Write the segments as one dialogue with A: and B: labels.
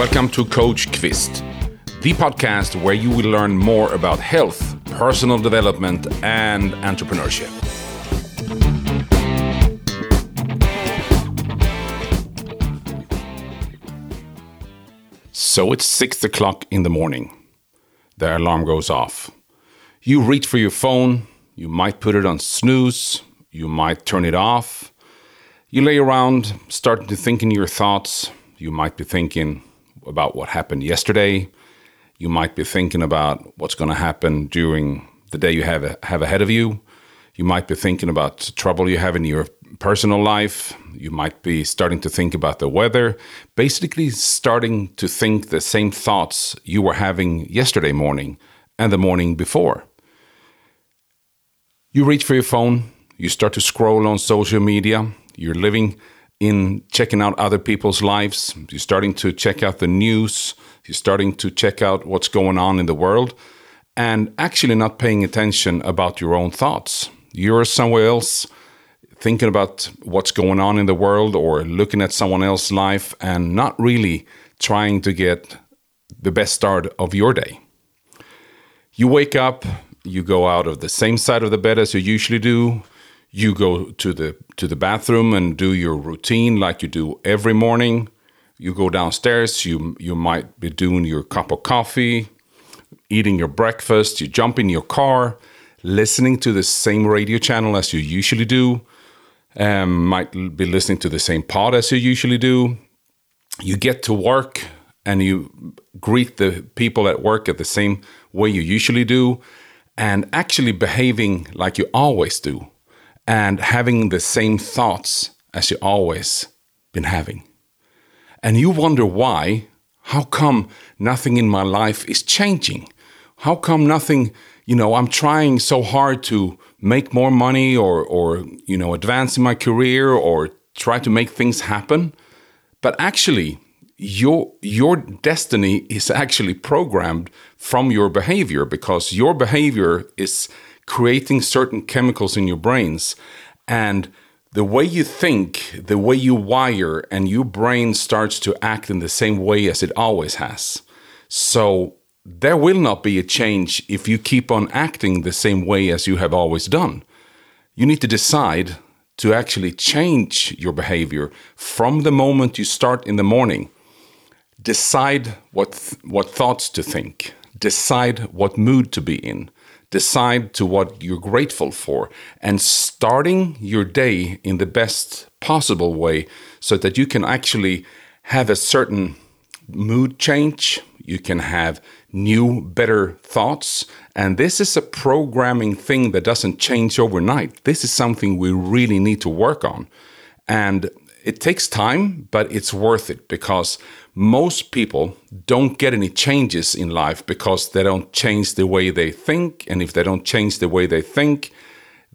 A: Welcome to Coach Kvist, the podcast where you will learn more about health, personal development, and entrepreneurship. So it's six o'clock in the morning. The alarm goes off. You reach for your phone, you might put it on snooze, you might turn it off. You lay around, starting to think in your thoughts. You might be thinking, about what happened yesterday. You might be thinking about what's going to happen during the day you have have ahead of you. You might be thinking about trouble you have in your personal life. You might be starting to think about the weather. Basically, starting to think the same thoughts you were having yesterday morning and the morning before. You reach for your phone. You start to scroll on social media. You're living in checking out other people's lives. You're starting to check out the news. You're starting to check out what's going on in the world and actually not paying attention about your own thoughts. You're somewhere else thinking about what's going on in the world or looking at someone else's life and not really trying to get the best start of your day. You wake up, you go out of the same side of the bed as you usually do you go to the to the bathroom and do your routine like you do every morning. You go downstairs you you might be doing your cup of coffee eating your breakfast you jump in your car listening to the same radio channel as you usually do um, might be listening to the same pod as you usually do. You get to work and you greet the people at work at the same way you usually do and actually behaving like you always do and having the same thoughts as you always been having. And you wonder why, how come nothing in my life is changing? How come nothing, you know, I'm trying so hard to make more money or or you know, advance in my career or try to make things happen, but actually your your destiny is actually programmed from your behavior because your behavior is creating certain chemicals in your brains. And the way you think, the way you wire, and your brain starts to act in the same way as it always has. So there will not be a change if you keep on acting the same way as you have always done. You need to decide to actually change your behavior from the moment you start in the morning. Decide what th- what thoughts to think. Decide what mood to be in decide to what you're grateful for and starting your day in the best possible way so that you can actually have a certain mood change you can have new better thoughts. And this is a programming thing that doesn't change overnight. This is something we really need to work on. And it takes time, but it's worth it because most people don't get any changes in life because they don't change the way they think. And if they don't change the way they think,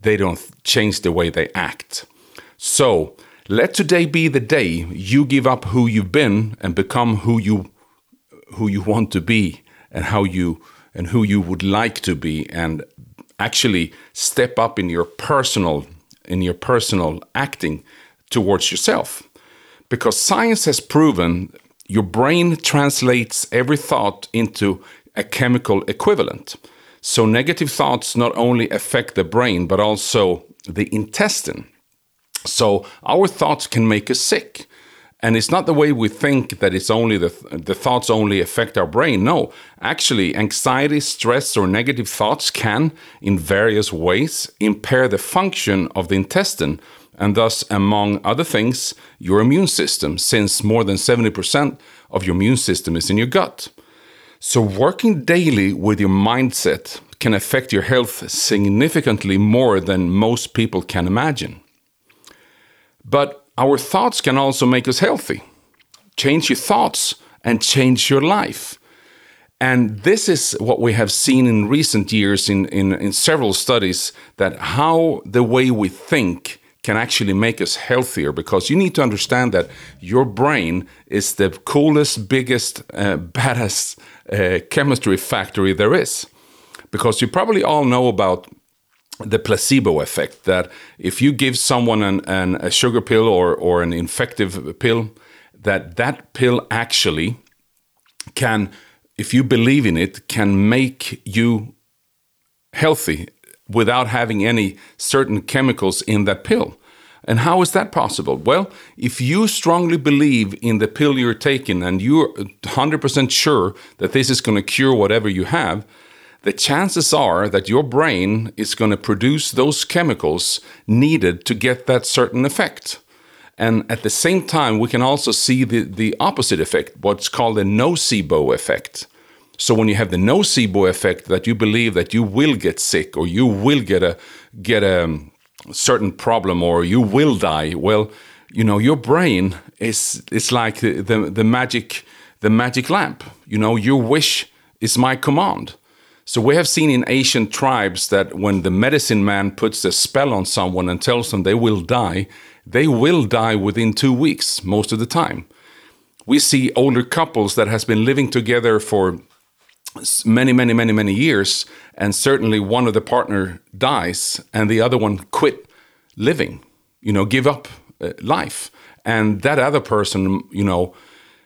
A: they don't change the way they act. So let today be the day you give up who you've been and become who you who you want to be and how you and who you would like to be and actually step up in your personal in your personal acting towards yourself. Because science has proven your brain translates every thought into a chemical equivalent. So, negative thoughts not only affect the brain, but also the intestine. So, our thoughts can make us sick. And it's not the way we think that it's only the, the thoughts only affect our brain. No, actually, anxiety, stress, or negative thoughts can, in various ways, impair the function of the intestine and thus, among other things, your immune system, since more than 70% of your immune system is in your gut. So, working daily with your mindset can affect your health significantly more than most people can imagine. But our thoughts can also make us healthy. Change your thoughts and change your life. And this is what we have seen in recent years in, in, in several studies that how the way we think can actually make us healthier because you need to understand that your brain is the coolest, biggest, uh, baddest uh, chemistry factory there is. Because you probably all know about the placebo effect that if you give someone an, an, a sugar pill or, or an infective pill, that that pill actually can, if you believe in it, can make you healthy without having any certain chemicals in that pill. And how is that possible? Well, if you strongly believe in the pill you're taking and you're 100% sure that this is going to cure whatever you have, the chances are that your brain is going to produce those chemicals needed to get that certain effect. And at the same time, we can also see the, the opposite effect, what's called a nocebo effect. So when you have the nocebo effect, that you believe that you will get sick or you will get a get a um, certain problem or you will die, well, you know your brain is it's like the, the, the magic the magic lamp. You know your wish is my command. So we have seen in Asian tribes that when the medicine man puts a spell on someone and tells them they will die, they will die within two weeks most of the time. We see older couples that has been living together for many, many, many, many years, and certainly one of the partner dies and the other one quit living, you know, give up uh, life, and that other person, you know,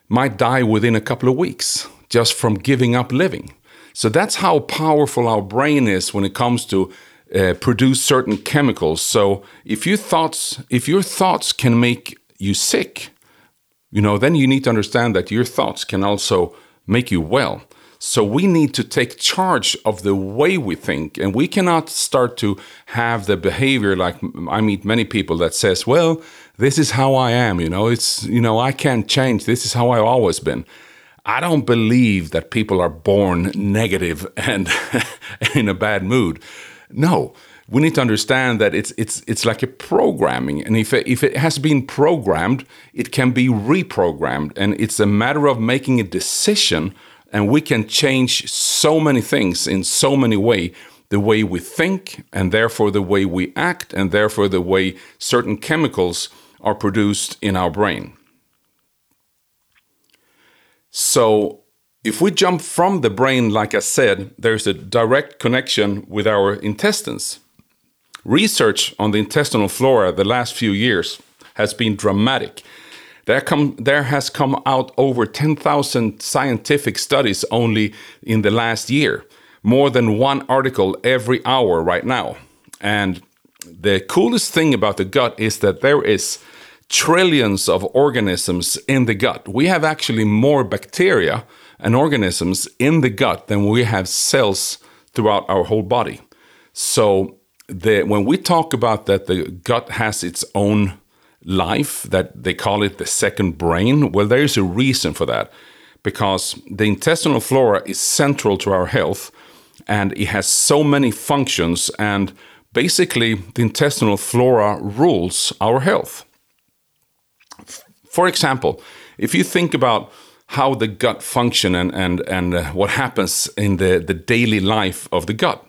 A: might die within a couple of weeks just from giving up living. So that's how powerful our brain is when it comes to uh, produce certain chemicals. So if your thoughts, if your thoughts can make you sick, you know, then you need to understand that your thoughts can also make you well. So we need to take charge of the way we think, and we cannot start to have the behavior like I meet many people that says, "Well, this is how I am." You know, it's you know I can't change. This is how I've always been. I don't believe that people are born negative and in a bad mood. No, we need to understand that it's it's it's like a programming, and if it, if it has been programmed, it can be reprogrammed, and it's a matter of making a decision and we can change so many things in so many ways the way we think and therefore the way we act and therefore the way certain chemicals are produced in our brain. So if we jump from the brain like i said there's a direct connection with our intestines. Research on the intestinal flora the last few years has been dramatic there, come, there has come out over 10,000 scientific studies only in the last year, more than one article every hour right now. And the coolest thing about the gut is that there is trillions of organisms in the gut. We have actually more bacteria and organisms in the gut than we have cells throughout our whole body. So the, when we talk about that the gut has its own life that they call it the second brain? Well, there is a reason for that because the intestinal flora is central to our health and it has so many functions and basically the intestinal flora rules our health. For example, if you think about how the gut function and and and uh, what happens in the the daily life of the gut.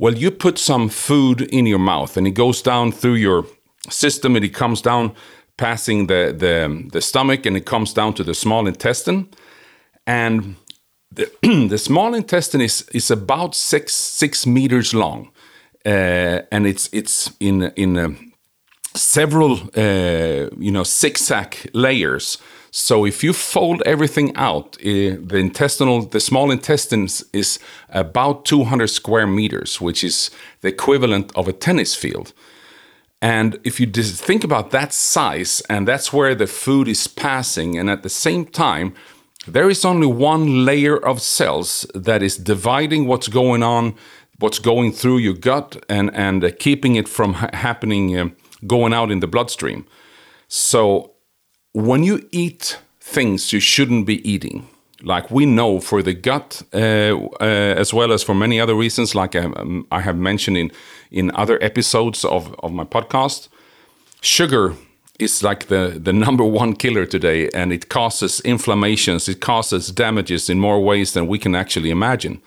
A: Well, you put some food in your mouth and it goes down through your system and it comes down passing the, the, the stomach and it comes down to the small intestine. And the, the small intestine is, is about six, six meters long. Uh, and it's, it's in, in uh, several, uh, you know, zigzag layers. So if you fold everything out, uh, the intestinal, the small intestines is about 200 square meters, which is the equivalent of a tennis field. And if you think about that size, and that's where the food is passing, and at the same time, there is only one layer of cells that is dividing what's going on, what's going through your gut, and and uh, keeping it from ha happening, uh, going out in the bloodstream. So when you eat things you shouldn't be eating, like we know for the gut, uh, uh as well as for many other reasons, like um, um, I have mentioned in in other episodes of, of my podcast. Sugar is like the, the number one killer today, and it causes inflammations, it causes damages in more ways than we can actually imagine.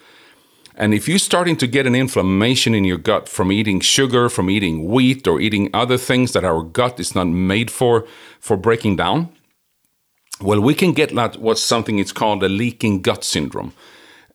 A: And if you're starting to get an inflammation in your gut from eating sugar, from eating wheat, or eating other things that our gut is not made for for breaking down, well, we can get like what's something it's called a leaking gut syndrome.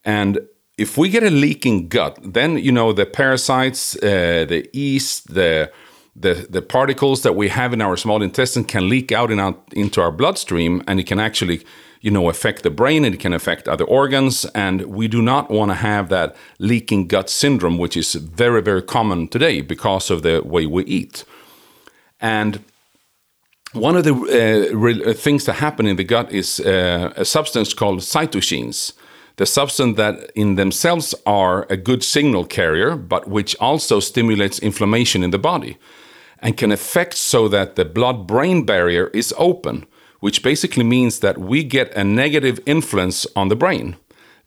A: And if we get a leaking gut, then you know the parasites, uh, the yeast, the the, the particles that we have in our small intestine can leak out in our, into our bloodstream and it can actually you know affect the brain and it can affect other organs and we do not want to have that leaking gut syndrome which is very very common today because of the way we eat and one of the uh, uh things that happen in the gut is uh, a substance called cytokines the substance that in themselves are a good signal carrier but which also stimulates inflammation in the body and can affect so that the blood brain barrier is open, which basically means that we get a negative influence on the brain.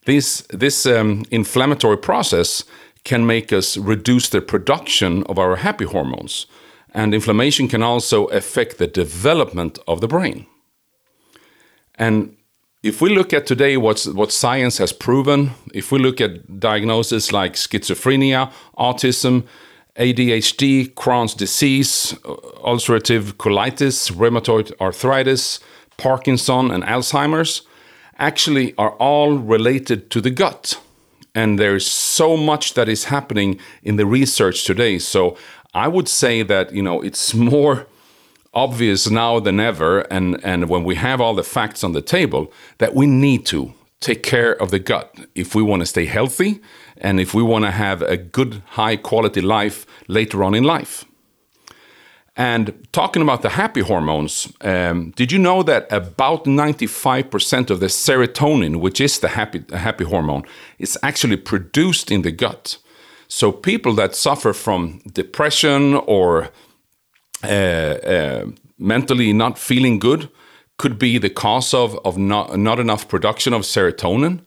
A: This, this um, inflammatory process can make us reduce the production of our happy hormones. And inflammation can also affect the development of the brain. And if we look at today what's, what science has proven, if we look at diagnoses like schizophrenia, autism, ADHD, Crohn's disease, uh, ulcerative colitis, rheumatoid arthritis, Parkinson, and Alzheimer's actually are all related to the gut. And there is so much that is happening in the research today. So I would say that, you know, it's more obvious now than ever, and, and when we have all the facts on the table, that we need to take care of the gut if we want to stay healthy and if we want to have a good, high quality life later on in life. And talking about the happy hormones, um, did you know that about 95% of the serotonin, which is the happy, happy hormone, is actually produced in the gut? So people that suffer from depression or uh, uh, mentally not feeling good, could be the cause of, of not, not enough production of serotonin.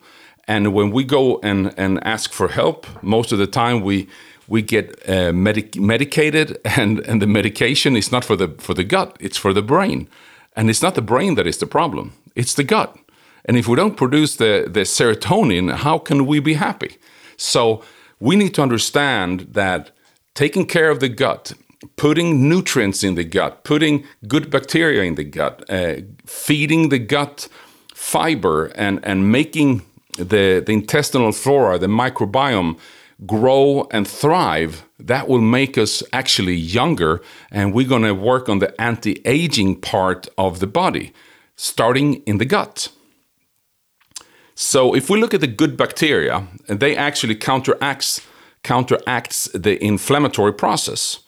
A: And when we go and, and ask for help, most of the time we we get uh, medic medicated, and, and the medication is not for the for the gut; it's for the brain, and it's not the brain that is the problem; it's the gut. And if we don't produce the the serotonin, how can we be happy? So we need to understand that taking care of the gut putting nutrients in the gut, putting good bacteria in the gut, uh, feeding the gut fiber, and, and making the, the intestinal flora, the microbiome, grow and thrive, that will make us actually younger. And we're going to work on the anti aging part of the body, starting in the gut. So if we look at the good bacteria, they actually counteracts counteracts the inflammatory process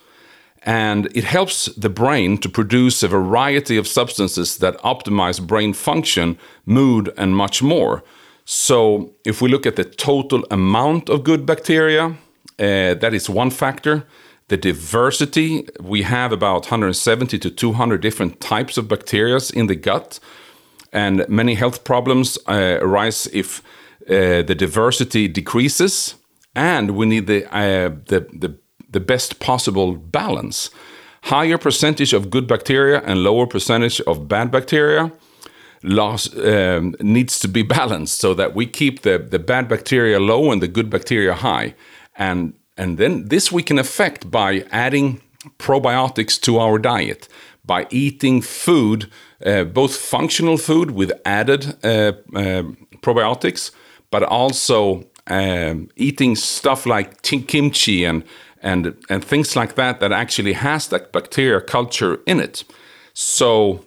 A: and it helps the brain to produce a variety of substances that optimize brain function, mood, and much more. So, if we look at the total amount of good bacteria, uh, that is one factor. The diversity, we have about 170 to 200 different types of bacteria in the gut, and many health problems uh, arise if uh, the diversity decreases. And we need the, uh, the, the the best possible balance. Higher percentage of good bacteria and lower percentage of bad bacteria loss um, needs to be balanced so that we keep the, the bad bacteria low and the good bacteria high. And, and then this we can affect by adding probiotics to our diet, by eating food, uh, both functional food with added uh, uh, probiotics, but also um, eating stuff like kimchi and and and things like that that actually has that bacteria culture in it. So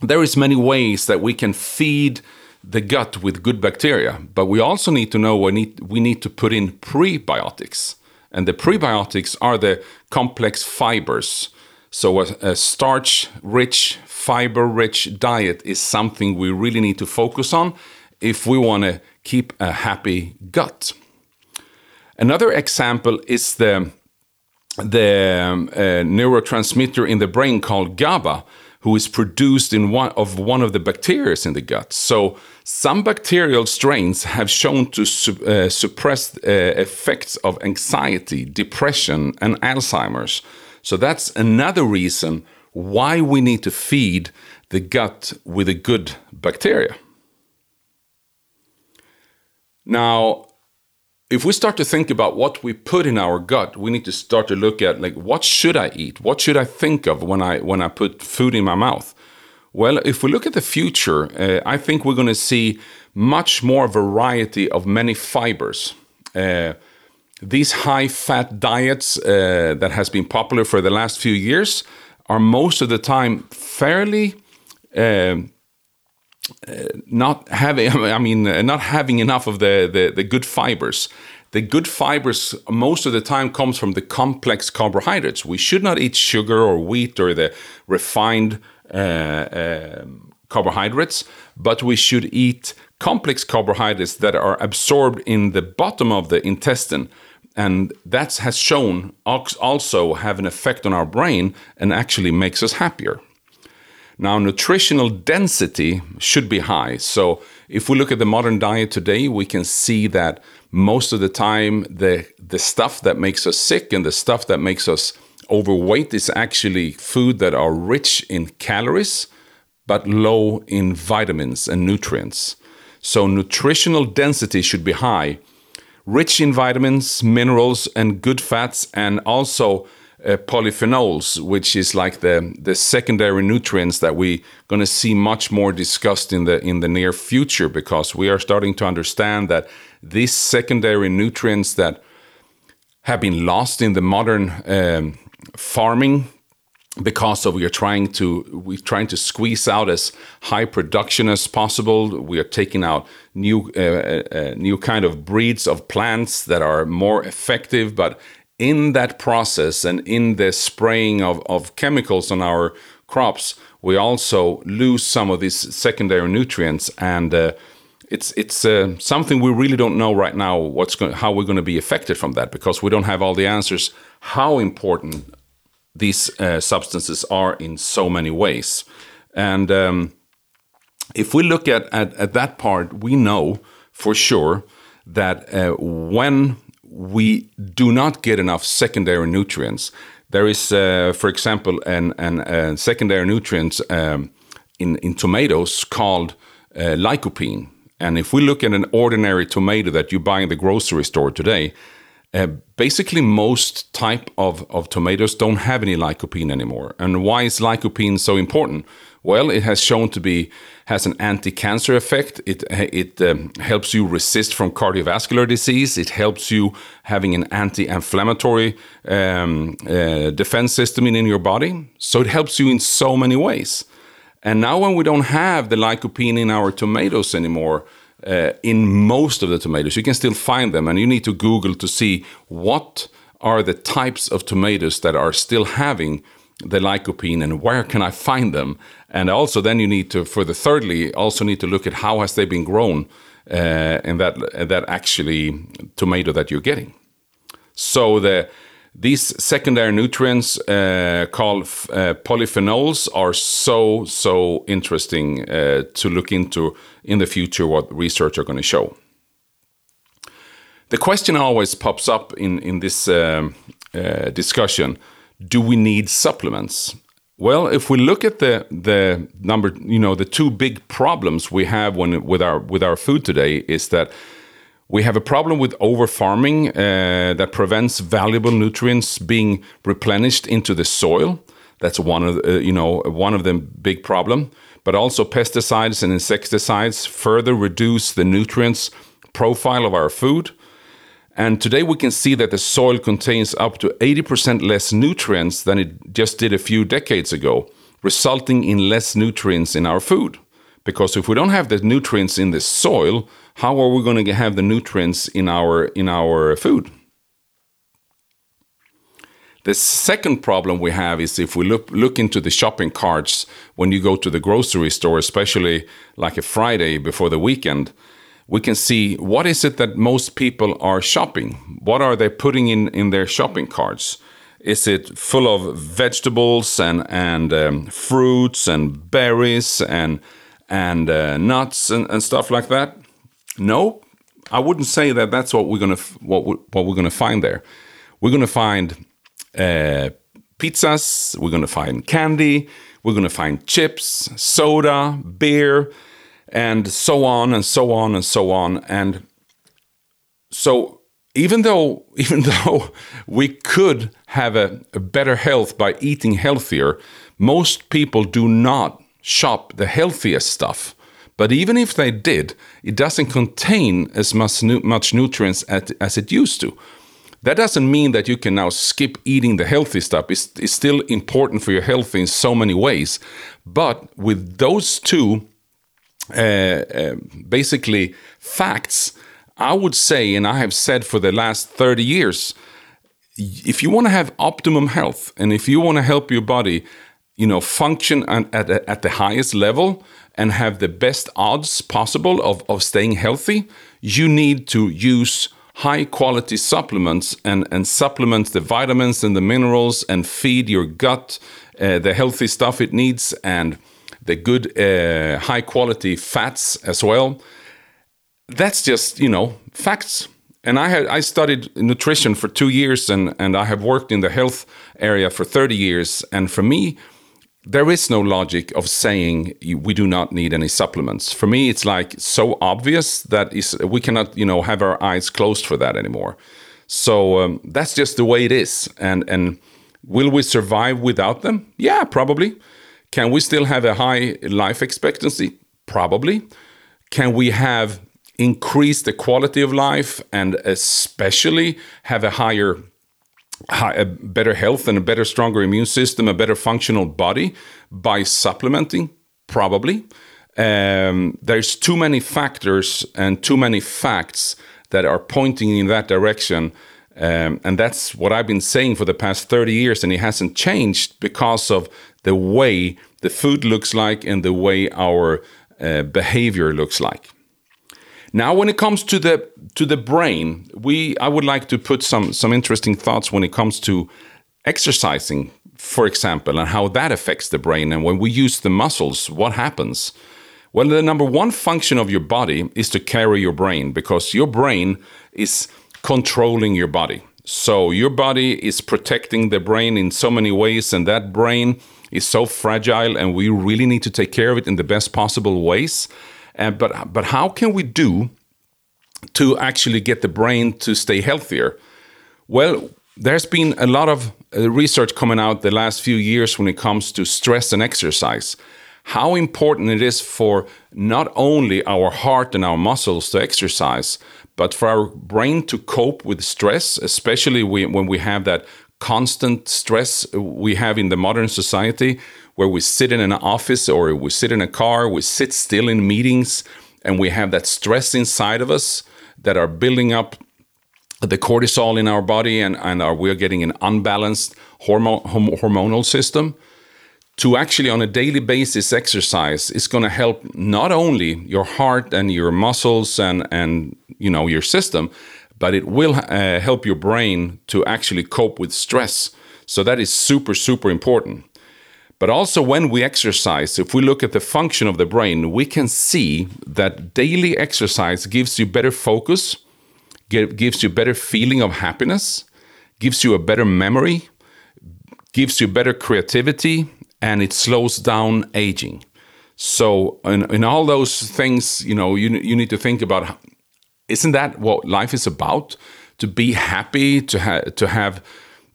A: there is many ways that we can feed the gut with good bacteria, but we also need to know we need we need to put in prebiotics, and the prebiotics are the complex fibers. So a, a starch-rich, fiber-rich diet is something we really need to focus on if we want to keep a happy gut. Another example is the the um, uh, neurotransmitter in the brain called GABA, who is produced in one of one of the bacteria in the gut. So some bacterial strains have shown to su uh, suppress uh, effects of anxiety, depression, and Alzheimer's. So that's another reason why we need to feed the gut with a good bacteria. Now, if we start to think about what we put in our gut, we need to start to look at like what should I eat? What should I think of when I when I put food in my mouth? Well, if we look at the future, uh, I think we're going to see much more variety of many fibers. Uh, these high fat diets uh, that has been popular for the last few years are most of the time fairly um, uh, not having i mean uh, not having enough of the, the, the good fibers. The good fibers most of the time comes from the complex carbohydrates. We should not eat sugar or wheat or the refined uh, um, carbohydrates but we should eat complex carbohydrates that are absorbed in the bottom of the intestine and that has shown also have an effect on our brain and actually makes us happier. Now nutritional density should be high. So if we look at the modern diet today we can see that most of the time the the stuff that makes us sick and the stuff that makes us overweight is actually food that are rich in calories but low in vitamins and nutrients. So nutritional density should be high, rich in vitamins, minerals, and good fats, and also uh, polyphenols, which is like the the secondary nutrients that we're going to see much more discussed in the in the near future, because we are starting to understand that these secondary nutrients that have been lost in the modern um, farming because of we are trying to we're trying to squeeze out as high production as possible. We are taking out new uh, uh, uh, new kind of breeds of plants that are more effective but in that process and in the spraying of, of chemicals on our crops we also lose some of these secondary nutrients. And uh, it's it's uh, something we really don't know right now what's going how we're going to be affected from that because we don't have all the answers how important these uh, substances are in so many ways. And um, if we look at, at, at, that part, we know for sure that uh, when we do not get enough secondary nutrients, there is, uh, for example, an, an, a secondary nutrient um, in, in tomatoes called uh, lycopene. And if we look at an ordinary tomato that you buy in the grocery store today, uh, basically, most type of, of tomatoes don't have any lycopene anymore. And why is lycopene so important? Well, it has shown to be has an anti-cancer effect. It it um, helps you resist from cardiovascular disease. It helps you having an anti-inflammatory um, uh, defense system in, in your body. So it helps you in so many ways. And now, when we don't have the lycopene in our tomatoes anymore, uh, in most of the tomatoes. You can still find them, and you need to Google to see what are the types of tomatoes that are still having the lycopene and where can I find them? And also, then you need to, for the thirdly, also need to look at how has they been grown uh, in that that actually tomato that you're getting. So the these secondary nutrients uh, called uh, polyphenols are so so interesting uh, to look into in the future what research are going to show. The question always pops up in in this um, uh, discussion do we need supplements? Well if we look at the the number you know the two big problems we have when with our with our food today is that we have a problem with over farming uh, that prevents valuable nutrients being replenished into the soil. That's one of the, uh, you know one of the big problem. But also pesticides and insecticides further reduce the nutrients profile of our food. And today we can see that the soil contains up to 80% less nutrients than it just did a few decades ago, resulting in less nutrients in our food. Because if we don't have the nutrients in the soil, how are we going to have the nutrients in our in our food? The second problem we have is if we look look into the shopping carts when you go to the grocery store, especially like a Friday before the weekend, we can see what is it that most people are shopping? What are they putting in in their shopping carts? Is it full of vegetables and and um, fruits and berries and and uh, nuts and, and stuff like that? No, I wouldn't say that that's what we're gonna what we, what we're gonna find there. We're gonna find uh, pizzas. We're gonna find candy. We're gonna find chips, soda, beer, and so on and so on and so on. And so even though even though we could have a, a better health by eating healthier, most people do not shop the healthiest stuff but even if they did, it doesn't contain as much, nu much nutrients as, as it used to. That doesn't mean that you can now skip eating the healthy stuff. It's, it's still important for your health in so many ways. But with those two, uh, uh, basically facts, I would say, and I have said for the last 30 years, if you want to have optimum health and if you want to help your body, you know, function at, at, at the highest level and have the best odds possible of, of staying healthy, you need to use high quality supplements and, and supplement the vitamins and the minerals and feed your gut uh, the healthy stuff it needs and the good uh, high quality fats as well. That's just, you know, facts. And I had I studied nutrition for two years and, and I have worked in the health area for 30 years. And for me, there is no logic of saying we do not need any supplements. For me, it's like so obvious that is we cannot, you know, have our eyes closed for that anymore. So um, that's just the way it is. And and will we survive without them? Yeah, probably. Can we still have a high life expectancy? Probably. Can we have increased the quality of life and especially have a higher a better health and a better stronger immune system a better functional body by supplementing probably um, there's too many factors and too many facts that are pointing in that direction um, and that's what I've been saying for the past 30 years, and it hasn't changed because of the way the food looks like and the way our uh, behavior looks like. Now, when it comes to the to the brain, we I would like to put some some interesting thoughts when it comes to exercising, for example, and how that affects the brain. And when we use the muscles, what happens? Well, the number one function of your body is to carry your brain because your brain is controlling your body. So your body is protecting the brain in so many ways, and that brain is so fragile, and we really need to take care of it in the best possible ways. And but but how can we do to actually get the brain to stay healthier? Well, there's been a lot of uh, research coming out the last few years when it comes to stress and exercise. How important it is for not only our heart and our muscles to exercise, but for our brain to cope with stress, especially when we have that constant stress we have in the modern society, where we sit in an office or we sit in a car, we sit still in meetings, and we have that stress inside of us that are building up the cortisol in our body, and, and are, we're getting an unbalanced hormonal system. To actually on a daily basis exercise is going to help not only your heart and your muscles and and you know your system but it will uh, help your brain to actually cope with stress so that is super super important but also when we exercise if we look at the function of the brain we can see that daily exercise gives you better focus gives you better feeling of happiness gives you a better memory gives you better creativity and it slows down aging. So, in, in all those things, you know, you, you need to think about isn't that what life is about? To be happy, to, ha- to have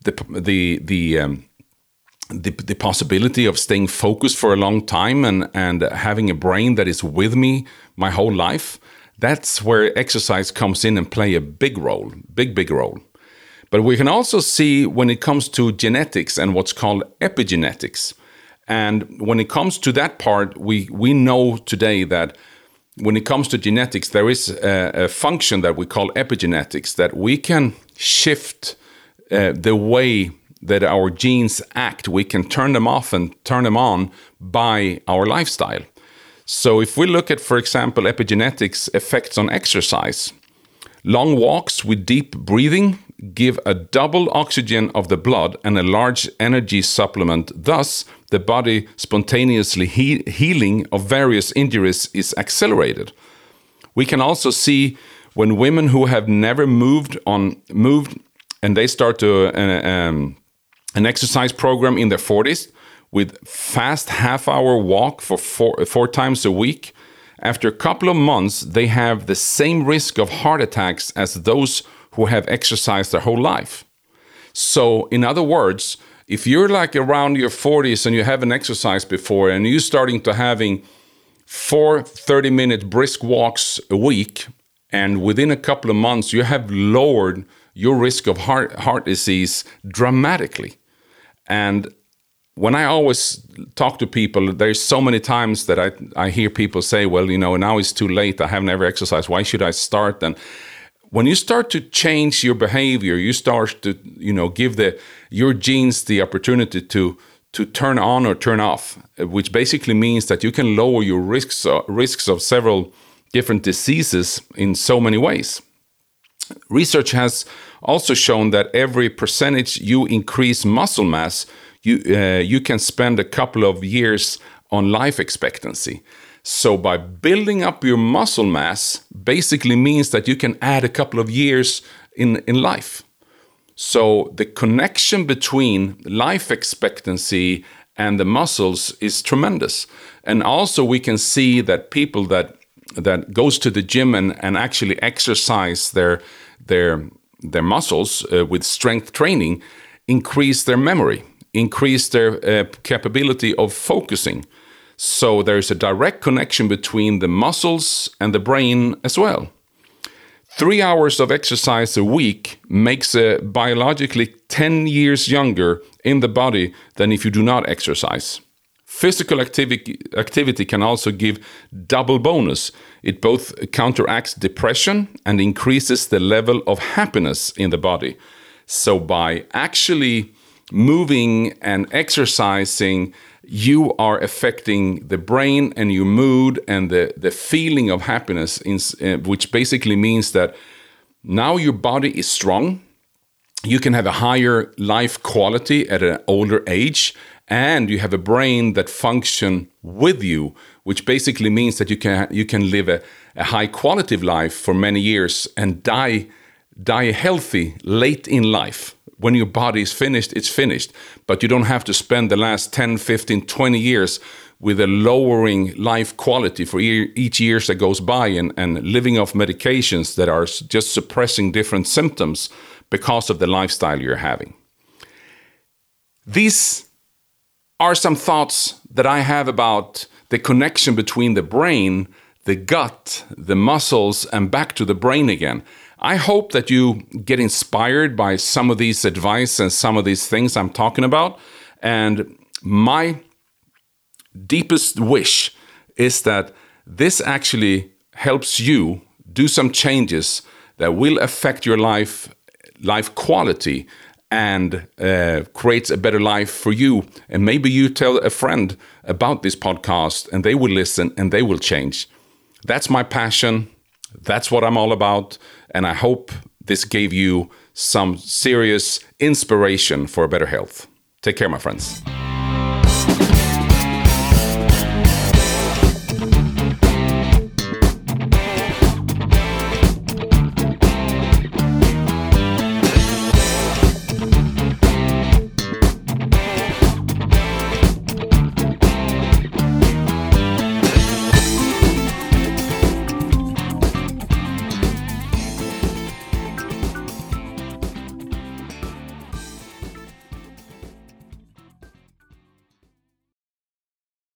A: the, the, the, um, the, the possibility of staying focused for a long time and, and having a brain that is with me my whole life. That's where exercise comes in and play a big role, big, big role. But we can also see when it comes to genetics and what's called epigenetics. And when it comes to that part, we, we know today that when it comes to genetics, there is a, a function that we call epigenetics that we can shift uh, the way that our genes act. We can turn them off and turn them on by our lifestyle. So, if we look at, for example, epigenetics effects on exercise, long walks with deep breathing give a double oxygen of the blood and a large energy supplement. Thus, the body spontaneously he healing of various injuries is accelerated. We can also see when women who have never moved on moved and they start to uh, um, an exercise program in their 40s with fast half hour walk for four, four times a week after a couple of months they have the same risk of heart attacks as those who have exercised their whole life. So, in other words, if you're like around your 40s and you haven't exercised before and you're starting to having four 30 minute brisk walks a week, and within a couple of months you have lowered your risk of heart heart disease dramatically. And when I always talk to people, there's so many times that I, I hear people say, well, you know, now it's too late. I have never exercised. Why should I start? And when you start to change your behavior, you start to, you know, give the your genes the opportunity to to turn on or turn off, which basically means that you can lower your risks uh, risks of several different diseases in so many ways. Research has also shown that every percentage you increase muscle mass, you uh, you can spend a couple of years on life expectancy. So by building up your muscle mass basically means that you can add a couple of years in in life. So the connection between life expectancy and the muscles is tremendous. And also we can see that people that that goes to the gym and, and actually exercise their their their muscles uh, with strength training increase their memory, increase their uh, capability of focusing. So there is a direct connection between the muscles and the brain as well. Three hours of exercise a week makes a biologically 10 years younger in the body than if you do not exercise. Physical activity, activity can also give double bonus. It both counteracts depression and increases the level of happiness in the body. So, by actually moving and exercising, you are affecting the brain and your mood and the, the feeling of happiness, in, uh, which basically means that now your body is strong. You can have a higher life quality at an older age and you have a brain that function with you which basically means that you can you can live a, a high quality of life for many years and die die healthy late in life when your body is finished it's finished but you don't have to spend the last 10 15 20 years with a lowering life quality for each year that goes by and, and living off medications that are just suppressing different symptoms because of the lifestyle you're having these are some thoughts that I have about the connection between the brain, the gut, the muscles, and back to the brain again. I hope that you get inspired by some of these advice and some of these things I'm talking about. And my deepest wish is that this actually helps you do some changes that will affect your life life quality and uh, creates a better life for you. And maybe you tell a friend about this podcast and they will listen and they will change. That's my passion. That's what I'm all about. And I hope this gave you some serious inspiration for better health. Take care, my friends.